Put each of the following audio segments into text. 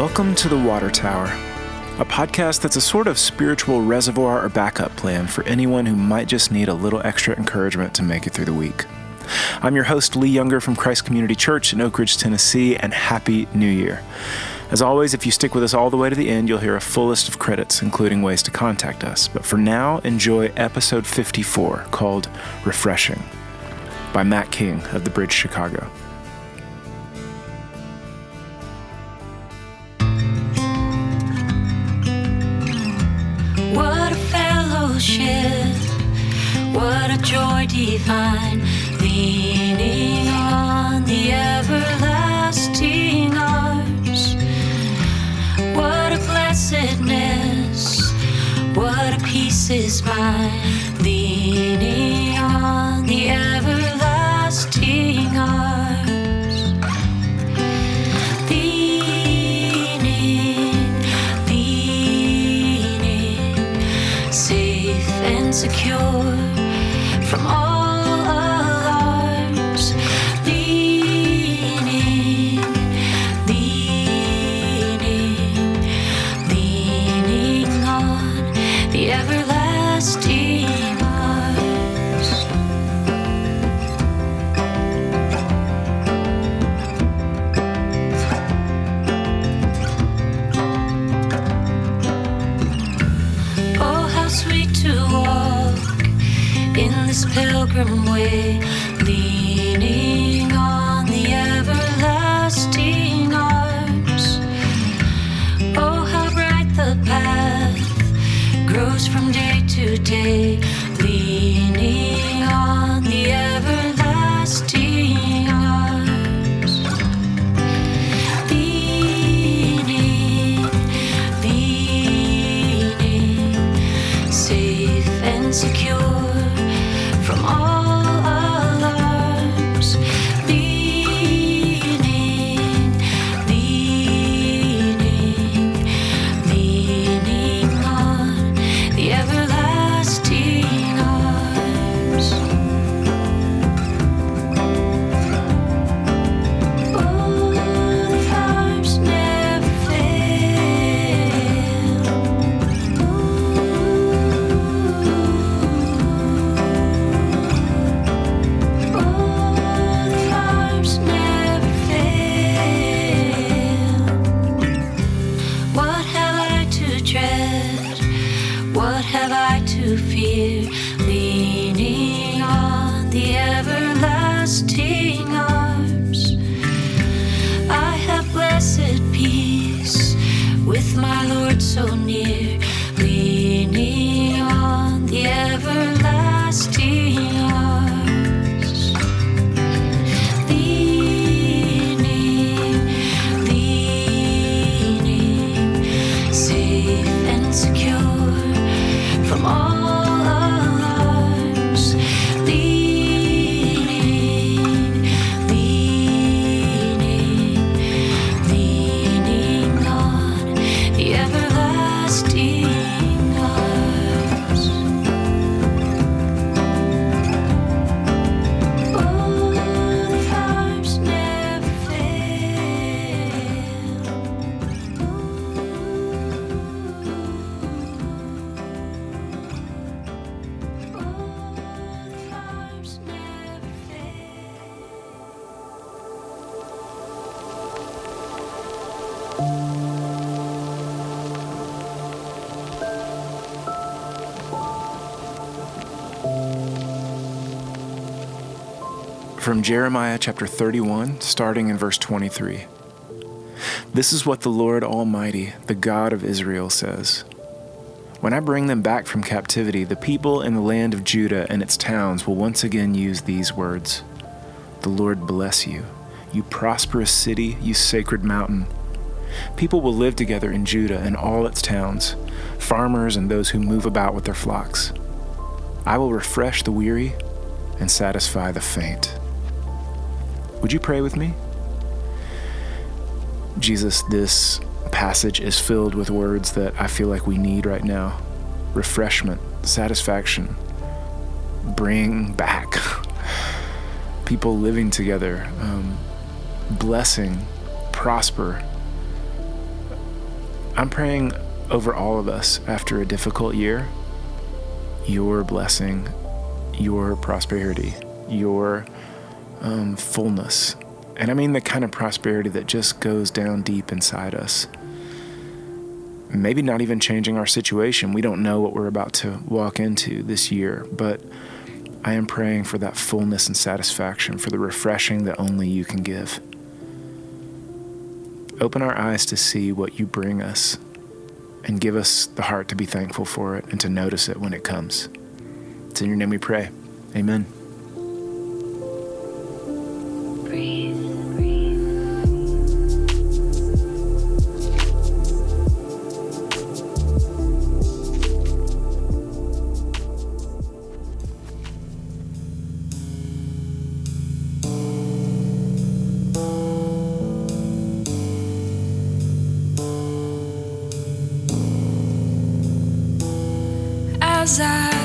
Welcome to The Water Tower, a podcast that's a sort of spiritual reservoir or backup plan for anyone who might just need a little extra encouragement to make it through the week. I'm your host, Lee Younger from Christ Community Church in Oak Ridge, Tennessee, and Happy New Year. As always, if you stick with us all the way to the end, you'll hear a full list of credits, including ways to contact us. But for now, enjoy episode 54 called Refreshing by Matt King of the Bridge Chicago. What a joy divine, leaning on the everlasting arms. What a blessedness, what a peace is mine, this pilgrim way, leaning on the everlasting arms. Oh, how bright the path grows from day to day, leaning From Jeremiah chapter 31, starting in verse 23. This is what the Lord Almighty, the God of Israel, says. When I bring them back from captivity, the people in the land of Judah and its towns will once again use these words The Lord bless you, you prosperous city, you sacred mountain. People will live together in Judah and all its towns, farmers and those who move about with their flocks. I will refresh the weary and satisfy the faint. Would you pray with me? Jesus, this passage is filled with words that I feel like we need right now refreshment, satisfaction, bring back people living together, um, blessing, prosper. I'm praying over all of us after a difficult year your blessing, your prosperity, your um, fullness. And I mean the kind of prosperity that just goes down deep inside us. Maybe not even changing our situation. We don't know what we're about to walk into this year, but I am praying for that fullness and satisfaction, for the refreshing that only you can give. Open our eyes to see what you bring us and give us the heart to be thankful for it and to notice it when it comes. It's in your name we pray. Amen. i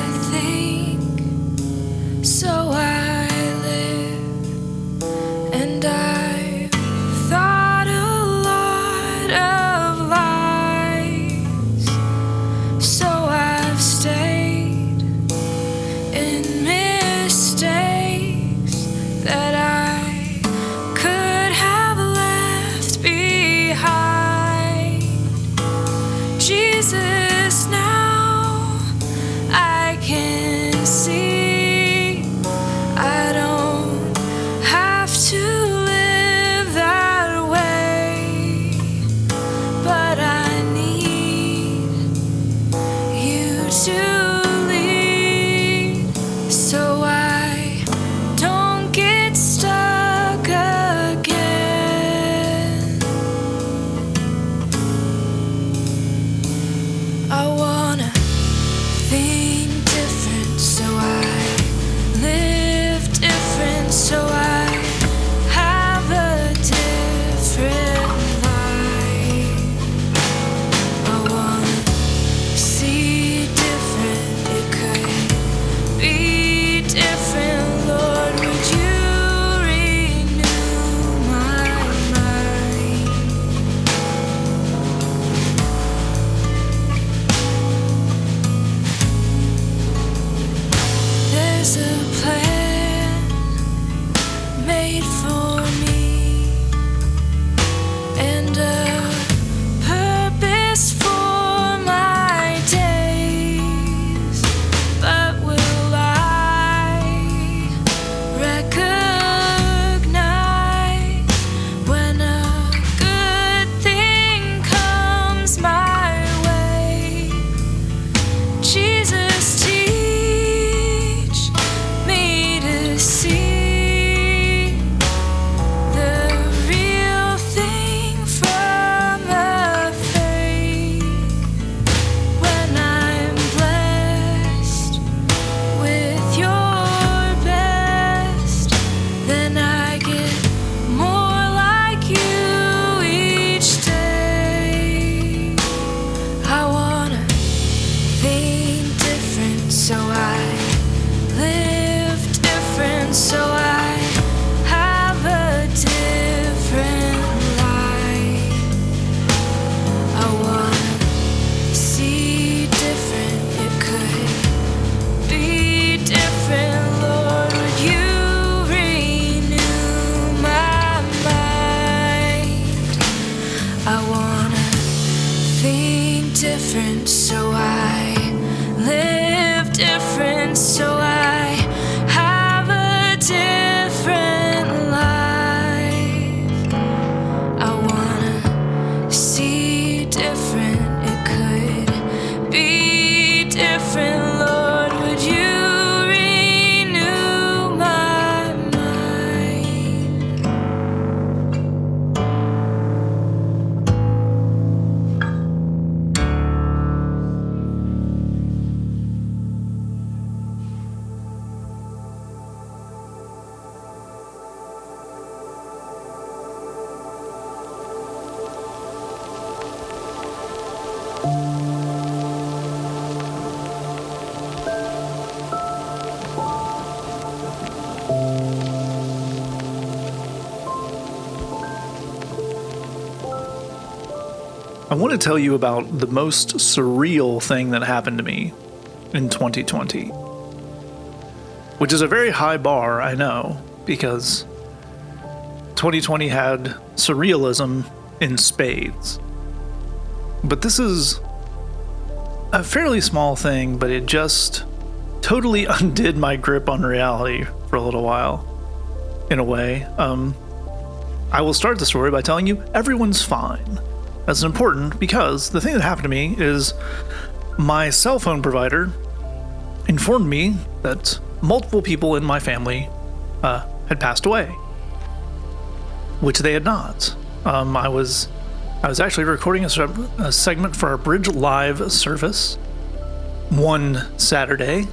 I want to tell you about the most surreal thing that happened to me in 2020. Which is a very high bar, I know, because 2020 had surrealism in spades. But this is a fairly small thing, but it just totally undid my grip on reality for a little while, in a way. Um, I will start the story by telling you everyone's fine. That's important because the thing that happened to me is my cell phone provider informed me that multiple people in my family uh, had passed away, which they had not. Um, I was I was actually recording a, a segment for our Bridge Live service one Saturday,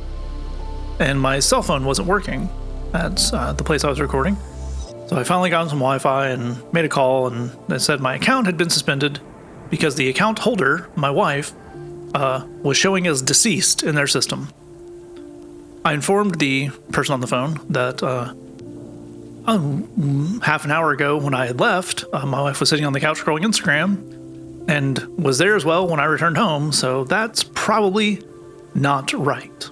and my cell phone wasn't working at uh, the place I was recording. So I finally got on some Wi Fi and made a call, and they said my account had been suspended because the account holder, my wife, uh, was showing as deceased in their system. I informed the person on the phone that uh, um, half an hour ago when I had left, uh, my wife was sitting on the couch scrolling Instagram and was there as well when I returned home, so that's probably not right.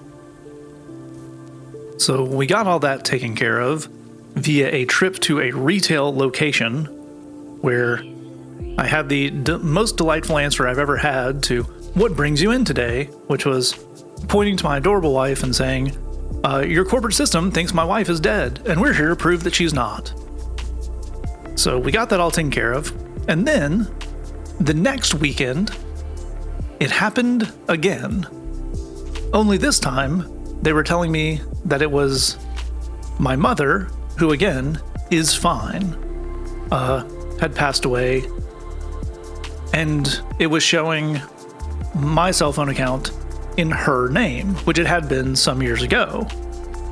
So we got all that taken care of via a trip to a retail location where I had the d- most delightful answer I've ever had to what brings you in today, which was pointing to my adorable wife and saying, uh, Your corporate system thinks my wife is dead, and we're here to prove that she's not. So we got that all taken care of. And then the next weekend, it happened again. Only this time, they were telling me that it was my mother, who again is fine, uh, had passed away. And it was showing my cell phone account in her name, which it had been some years ago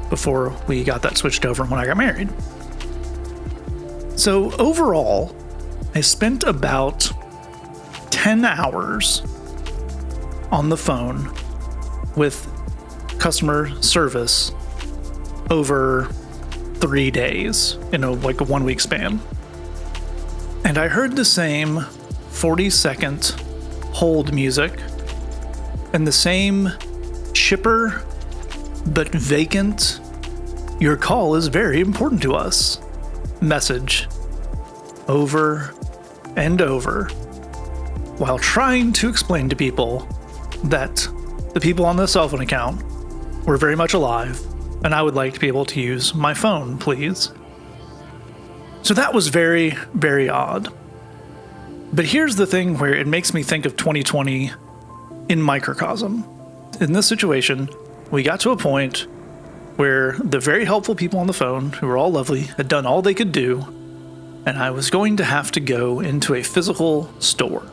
before we got that switched over when I got married. So, overall, I spent about 10 hours on the phone with customer service over three days in a like a one week span. And I heard the same 40 second hold music and the same chipper but vacant. Your call is very important to us. Message over and over while trying to explain to people that the people on the cell phone account were very much alive and I would like to be able to use my phone, please. So that was very, very odd. But here's the thing where it makes me think of 2020 in microcosm. In this situation, we got to a point where the very helpful people on the phone, who were all lovely, had done all they could do, and I was going to have to go into a physical store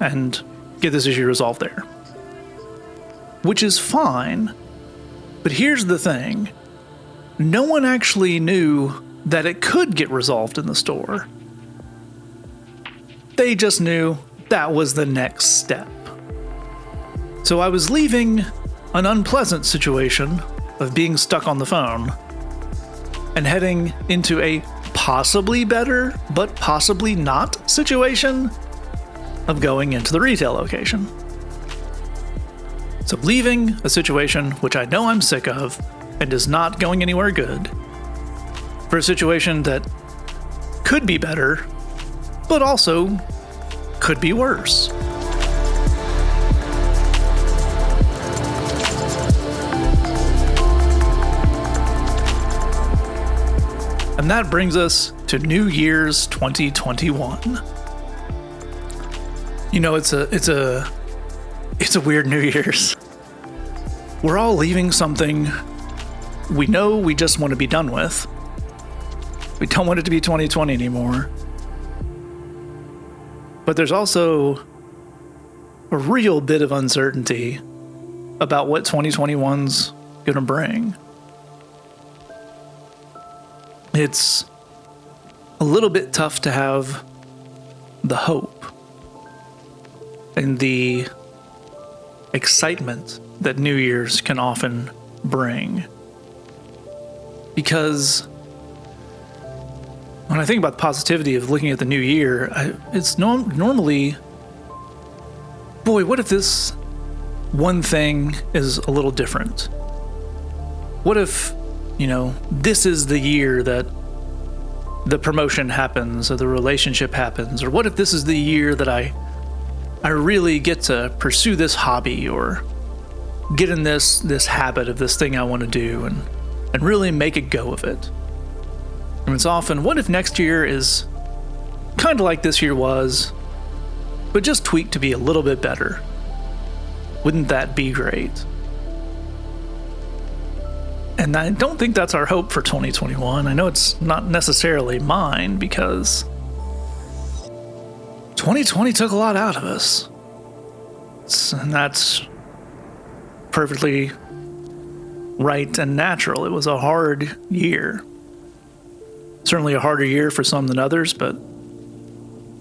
and get this issue resolved there. Which is fine, but here's the thing no one actually knew that it could get resolved in the store. They just knew that was the next step. So I was leaving an unpleasant situation of being stuck on the phone and heading into a possibly better, but possibly not situation of going into the retail location. So, leaving a situation which I know I'm sick of and is not going anywhere good for a situation that could be better, but also could be worse. And that brings us to New Year's 2021. You know, it's a it's a it's a weird New Year's. We're all leaving something we know we just want to be done with. We don't want it to be 2020 anymore. But there's also a real bit of uncertainty about what 2021's going to bring. It's a little bit tough to have the hope and the excitement that New Year's can often bring. Because when I think about the positivity of looking at the new year, I, it's no, normally boy, what if this one thing is a little different? What if, you know, this is the year that the promotion happens or the relationship happens? Or what if this is the year that I I really get to pursue this hobby or get in this this habit of this thing I want to do and and really make a go of it? And it's often, what if next year is kind of like this year was, but just tweaked to be a little bit better? Wouldn't that be great? And I don't think that's our hope for 2021. I know it's not necessarily mine because 2020 took a lot out of us. It's- and that's perfectly right and natural. It was a hard year. Certainly a harder year for some than others, but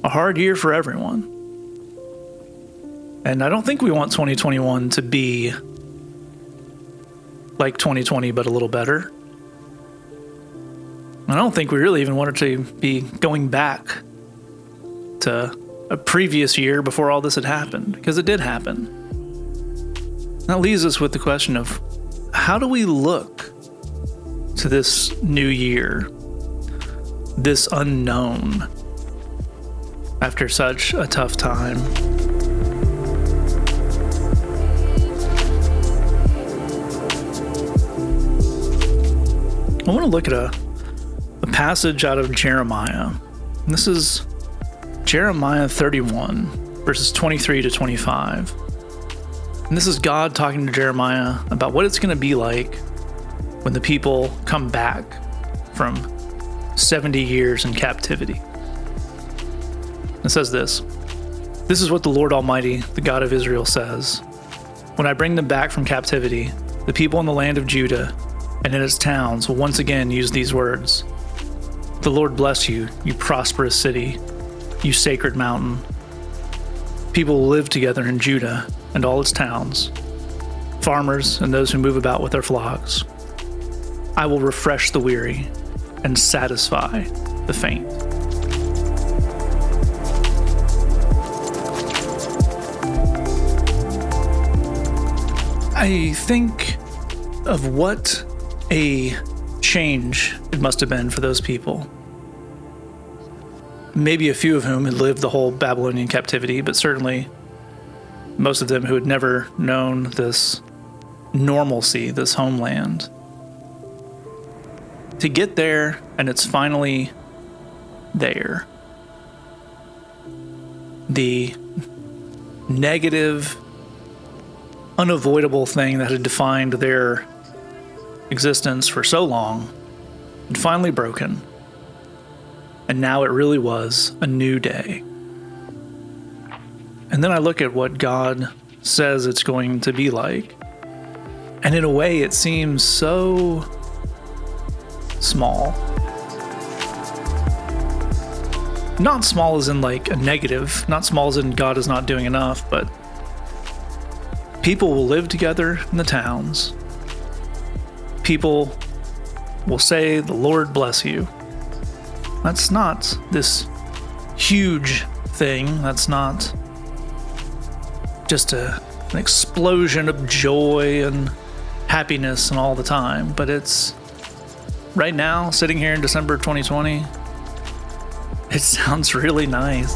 a hard year for everyone. And I don't think we want 2021 to be like 2020, but a little better. I don't think we really even want it to be going back to a previous year before all this had happened, because it did happen. That leaves us with the question of how do we look to this new year, this unknown, after such a tough time? I want to look at a, a passage out of Jeremiah. This is Jeremiah 31, verses 23 to 25. And this is God talking to Jeremiah about what it's going to be like when the people come back from 70 years in captivity. It says this This is what the Lord Almighty, the God of Israel, says When I bring them back from captivity, the people in the land of Judah and in its towns will once again use these words The Lord bless you, you prosperous city, you sacred mountain. People will live together in Judah and all its towns, farmers and those who move about with their flocks. I will refresh the weary and satisfy the faint. I think of what a change it must have been for those people. Maybe a few of whom had lived the whole Babylonian captivity, but certainly most of them who had never known this normalcy, this homeland. To get there and it's finally there. The negative, unavoidable thing that had defined their existence for so long had finally broken. And now it really was a new day. And then I look at what God says it's going to be like. And in a way, it seems so small. Not small as in like a negative, not small as in God is not doing enough, but people will live together in the towns. People will say, The Lord bless you. That's not this huge thing. That's not just a, an explosion of joy and happiness and all the time, but it's right now, sitting here in December 2020, it sounds really nice.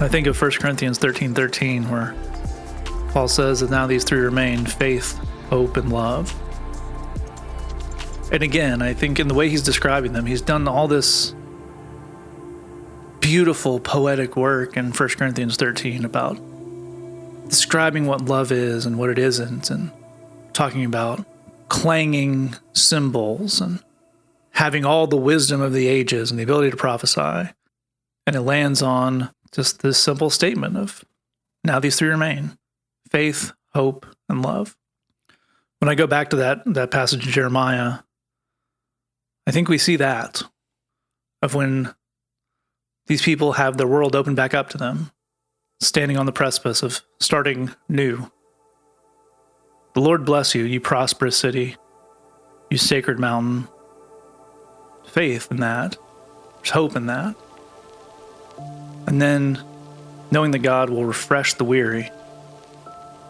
I think of 1 Corinthians 13 13, where Paul says that now these three remain faith, hope, and love. And again, I think in the way he's describing them, he's done all this beautiful poetic work in 1 Corinthians 13 about describing what love is and what it isn't, and talking about clanging cymbals and having all the wisdom of the ages and the ability to prophesy. And it lands on just this simple statement of now these three remain faith, hope, and love. When I go back to that, that passage in Jeremiah, I think we see that of when these people have their world opened back up to them, standing on the precipice of starting new. The Lord bless you, you prosperous city, you sacred mountain. Faith in that. There's hope in that. And then knowing that God will refresh the weary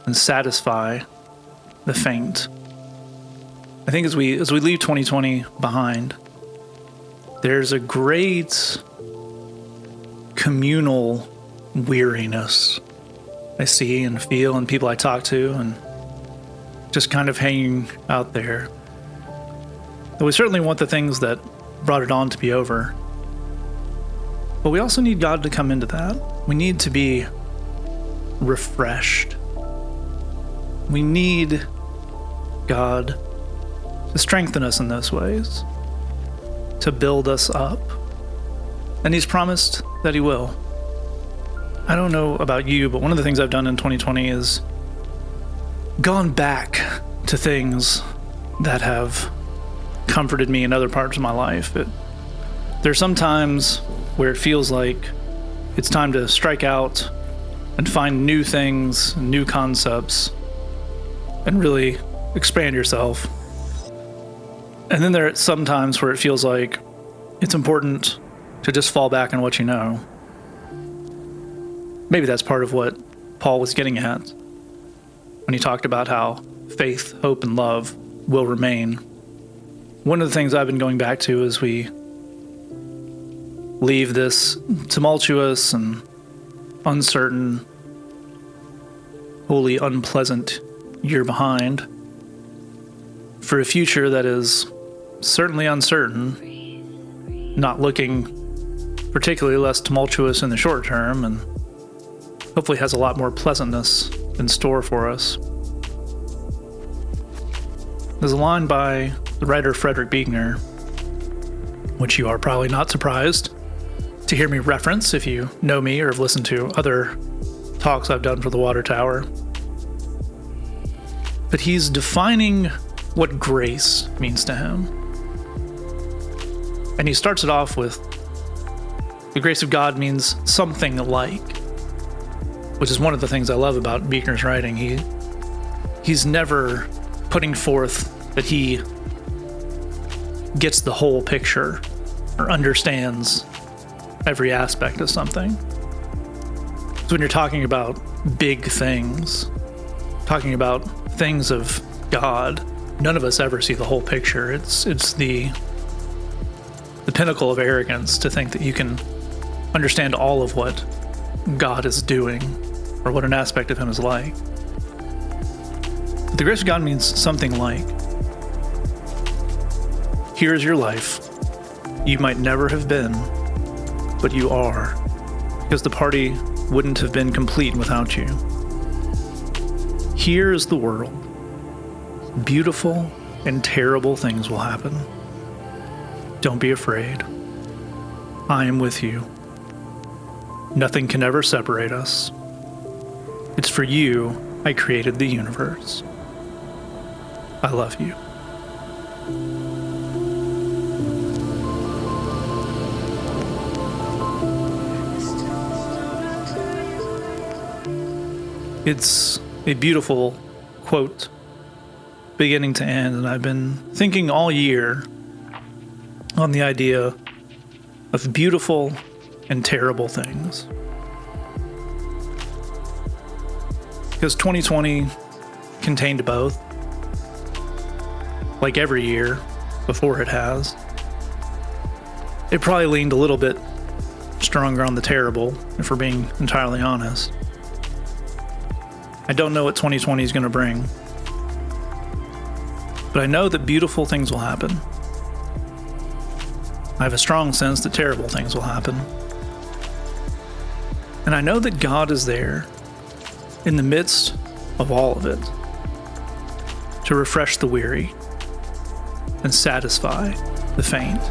and satisfy the faint. I think as we as we leave 2020 behind, there's a great communal weariness I see and feel and people I talk to and just kind of hanging out there. We certainly want the things that brought it on to be over. But we also need God to come into that. We need to be refreshed. We need God to strengthen us in those ways, to build us up. And He's promised that He will. I don't know about you, but one of the things I've done in 2020 is gone back to things that have comforted me in other parts of my life. It, there's some times where it feels like it's time to strike out and find new things, new concepts, and really expand yourself. And then there are some times where it feels like it's important to just fall back on what you know. Maybe that's part of what Paul was getting at when he talked about how faith, hope, and love will remain. One of the things I've been going back to as we leave this tumultuous and uncertain, wholly unpleasant year behind for a future that is certainly uncertain, not looking particularly less tumultuous in the short term, and hopefully has a lot more pleasantness in store for us. There's a line by the writer Frederick Buechner, which you are probably not surprised to hear me reference if you know me or have listened to other talks I've done for the Water Tower. But he's defining what grace means to him. And he starts it off with the grace of God means something like, which is one of the things I love about Buechner's writing. He he's never putting forth that he gets the whole picture or understands every aspect of something. So when you're talking about big things, talking about things of God, none of us ever see the whole picture. It's it's the the pinnacle of arrogance to think that you can understand all of what God is doing or what an aspect of him is like. But the grace of God means something like here is your life. You might never have been, but you are, because the party wouldn't have been complete without you. Here is the world. Beautiful and terrible things will happen. Don't be afraid. I am with you. Nothing can ever separate us. It's for you I created the universe. I love you. It's a beautiful quote, beginning to end, and I've been thinking all year on the idea of beautiful and terrible things. Because 2020 contained both, like every year before it has. It probably leaned a little bit stronger on the terrible, if we're being entirely honest. I don't know what 2020 is going to bring. But I know that beautiful things will happen. I have a strong sense that terrible things will happen. And I know that God is there in the midst of all of it to refresh the weary and satisfy the faint.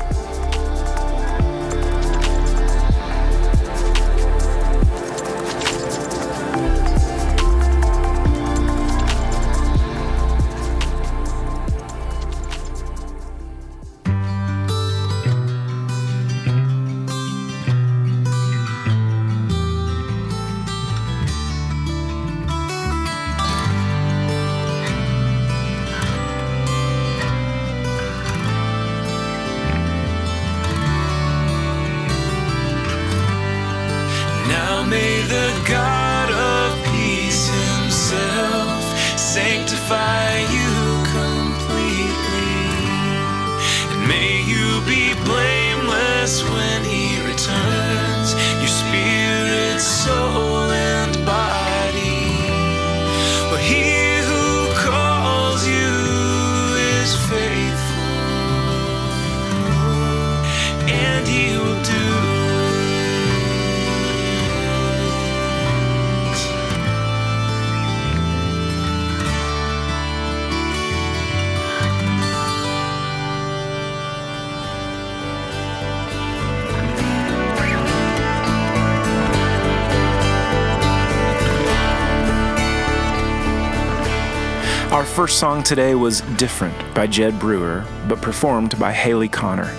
First song today was Different by Jed Brewer, but performed by Haley Connor.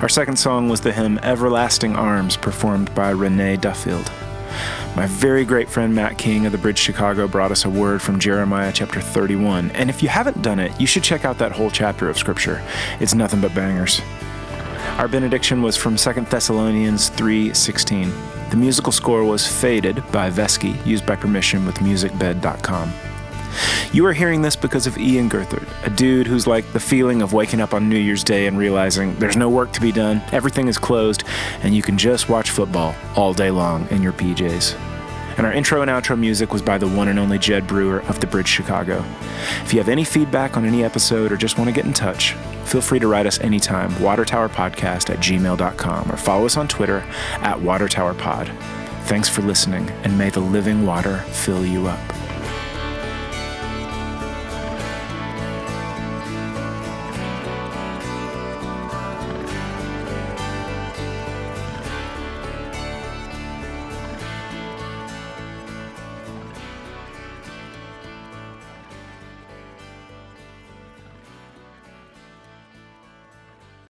Our second song was the hymn Everlasting Arms, performed by Renee Duffield. My very great friend Matt King of the Bridge Chicago brought us a word from Jeremiah chapter 31. And if you haven't done it, you should check out that whole chapter of Scripture. It's nothing but bangers. Our benediction was from 2 Thessalonians 3:16. The musical score was Faded by Vesky, used by permission with musicbed.com. You are hearing this because of Ian Gerthard, a dude who's like the feeling of waking up on New Year's Day and realizing there's no work to be done, everything is closed, and you can just watch football all day long in your PJs. And our intro and outro music was by the one and only Jed Brewer of The Bridge Chicago. If you have any feedback on any episode or just want to get in touch, feel free to write us anytime, watertowerpodcast at gmail.com, or follow us on Twitter at watertowerpod. Thanks for listening, and may the living water fill you up.